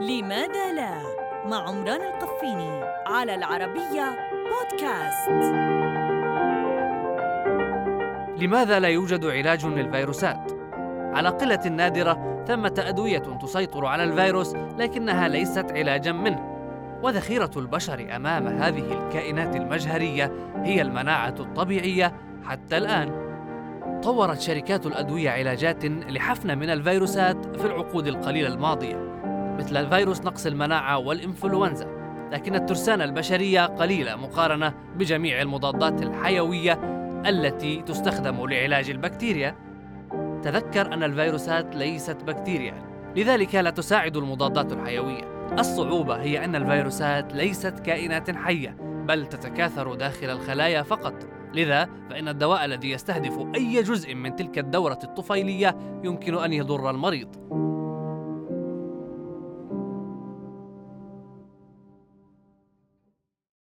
لماذا لا؟ مع عمران القفيني على العربية بودكاست. لماذا لا يوجد علاج للفيروسات؟ على قلة نادرة ثمة أدوية تسيطر على الفيروس لكنها ليست علاجا منه. وذخيرة البشر أمام هذه الكائنات المجهرية هي المناعة الطبيعية حتى الآن. طورت شركات الأدوية علاجات لحفن من الفيروسات في العقود القليلة الماضية. مثل الفيروس نقص المناعة والإنفلونزا لكن الترسانة البشرية قليلة مقارنة بجميع المضادات الحيوية التي تستخدم لعلاج البكتيريا. تذكر أن الفيروسات ليست بكتيريا لذلك لا تساعد المضادات الحيوية. الصعوبة هي أن الفيروسات ليست كائنات حية بل تتكاثر داخل الخلايا فقط. لذا فإن الدواء الذي يستهدف أي جزء من تلك الدورة الطفيلية يمكن أن يضر المريض.